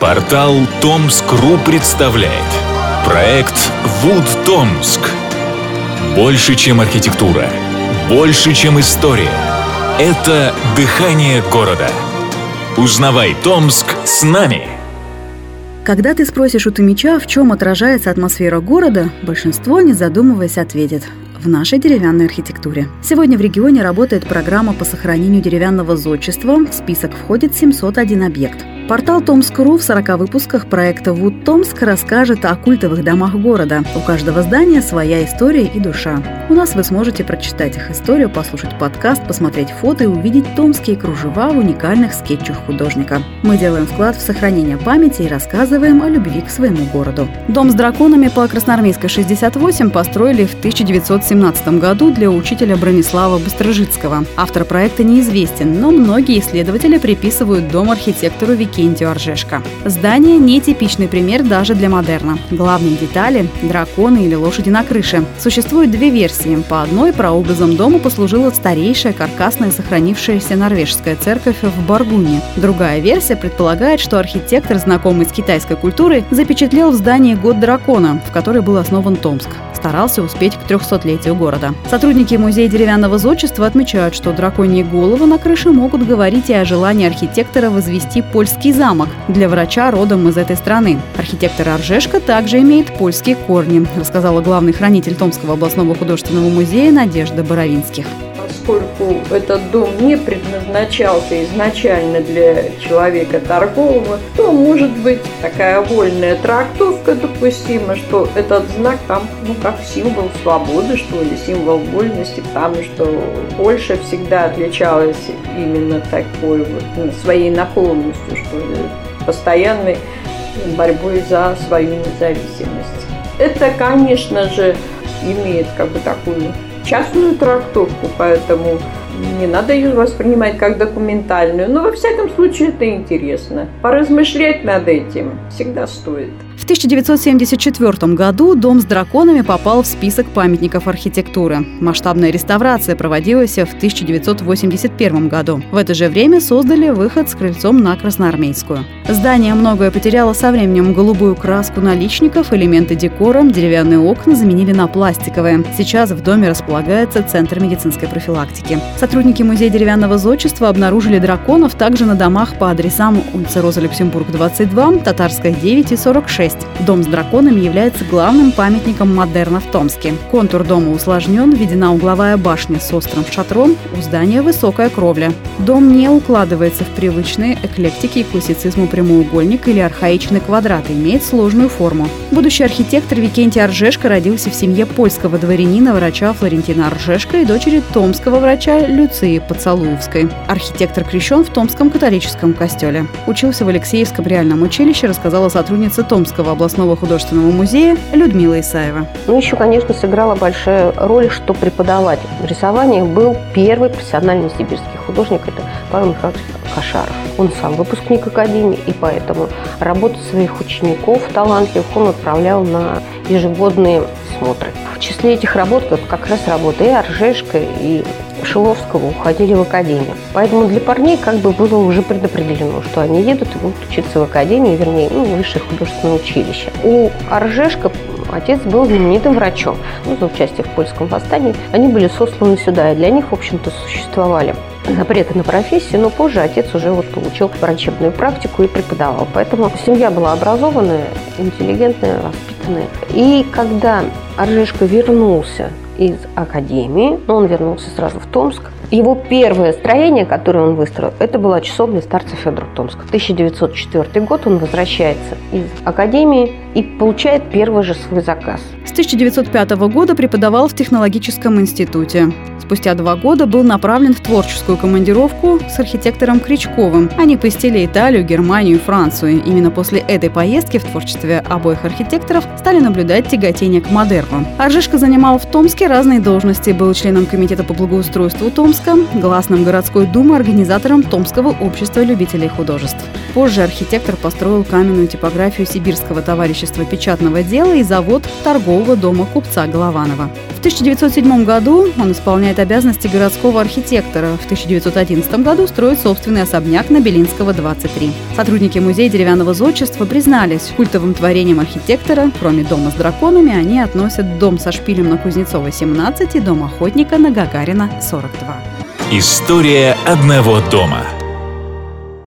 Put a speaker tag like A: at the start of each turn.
A: Портал Томск.ру представляет Проект Вуд Томск Больше, чем архитектура Больше, чем история Это дыхание города Узнавай Томск с нами!
B: Когда ты спросишь у Томича, в чем отражается атмосфера города, большинство, не задумываясь, ответит в нашей деревянной архитектуре. Сегодня в регионе работает программа по сохранению деревянного зодчества. В список входит 701 объект. Портал Томск.ру в 40 выпусках проекта «Вуд Томск» расскажет о культовых домах города. У каждого здания своя история и душа. У нас вы сможете прочитать их историю, послушать подкаст, посмотреть фото и увидеть томские кружева в уникальных скетчах художника. Мы делаем вклад в сохранение памяти и рассказываем о любви к своему городу. Дом с драконами по Красноармейской 68 построили в 1917 году для учителя Бронислава Быстрожицкого. Автор проекта неизвестен, но многие исследователи приписывают дом архитектору Вики Иннокентию Оржешко. Здание – нетипичный пример даже для модерна. Главные детали – драконы или лошади на крыше. Существует две версии. По одной прообразом дома послужила старейшая каркасная сохранившаяся норвежская церковь в Баргуне. Другая версия предполагает, что архитектор, знакомый с китайской культурой, запечатлел в здании год дракона, в который был основан Томск старался успеть к 300-летию города. Сотрудники Музея деревянного зодчества отмечают, что драконьи головы на крыше могут говорить и о желании архитектора возвести польский замок для врача родом из этой страны. Архитектор Аржешка также имеет польские корни, рассказала главный хранитель Томского областного художественного музея Надежда Боровинских
C: поскольку этот дом не предназначался изначально для человека торгового, то может быть такая вольная трактовка допустима, что этот знак там, ну, как символ свободы, что ли, символ вольности, потому что Польша всегда отличалась именно такой вот ну, своей наклонностью, что ли, постоянной борьбой за свою независимость. Это, конечно же, имеет как бы такую частную трактовку, поэтому не надо ее воспринимать как документальную. Но во всяком случае это интересно. Поразмышлять над этим всегда стоит.
B: В 1974 году дом с драконами попал в список памятников архитектуры. Масштабная реставрация проводилась в 1981 году. В это же время создали выход с крыльцом на Красноармейскую. Здание многое потеряло со временем голубую краску наличников, элементы декора, деревянные окна заменили на пластиковые. Сейчас в доме располагается Центр медицинской профилактики. Сотрудники Музея деревянного зодчества обнаружили драконов также на домах по адресам улица Роза Люксембург, 22, Татарская, 9 и 46. Дом с драконами является главным памятником модерна в Томске. Контур дома усложнен, введена угловая башня с острым шатром, у здания высокая кровля. Дом не укладывается в привычные эклектики и классицизму прямоугольник или архаичный квадрат и имеет сложную форму. Будущий архитектор Викентий Аржешко родился в семье польского дворянина, врача Флорентина Аржешко и дочери томского врача Люции Поцалуевской. Архитектор крещен в Томском католическом костеле. Учился в Алексеевском реальном училище, рассказала сотрудница Томского областного художественного музея Людмила Исаева.
D: Ну, еще, конечно, сыграла большая роль, что преподаватель в рисовании был первый профессиональный сибирский художник. Это Павел Михайлович Кошаров. Он сам выпускник Академии, и поэтому работу своих учеников талантливых он отправлял на ежегодные смотры. В числе этих работ как раз работы и Аржешка, и Шиловского уходили в академию. Поэтому для парней как бы было уже предопределено, что они едут и будут учиться в академии, вернее, ну, высшее художественное училище. У Аржешка отец был знаменитым врачом. Ну, за участие в польском восстании они были сосланы сюда, и для них, в общем-то, существовали запреты на профессию, но позже отец уже вот получил врачебную практику и преподавал. Поэтому семья была образованная, интеллигентная, воспитанная. И когда Аржешка вернулся из академии, но он вернулся сразу в Томск. Его первое строение, которое он выстроил, это была часовня старца Федора Томска. В 1904 год он возвращается из академии и получает первый же свой заказ.
B: С 1905 года преподавал в технологическом институте. Спустя два года был направлен в творческую командировку с архитектором Кричковым. Они посетили Италию, Германию и Францию. Именно после этой поездки в творчестве обоих архитекторов стали наблюдать тяготение к модерну. Аржишка занимал в Томске разные должности. Был членом комитета по благоустройству Томска, гласным городской думы, организатором Томского общества любителей художеств. Позже архитектор построил каменную типографию Сибирского товарищества печатного дела и завод торгового дома купца Голованова. В 1907 году он исполняет обязанности городского архитектора. В 1911 году строит собственный особняк на Белинского, 23. Сотрудники музея деревянного зодчества признались, культовым творением архитектора, кроме дома с драконами, они относят дом со шпилем на Кузнецова, 17 и дом охотника на Гагарина, 42.
A: История одного дома –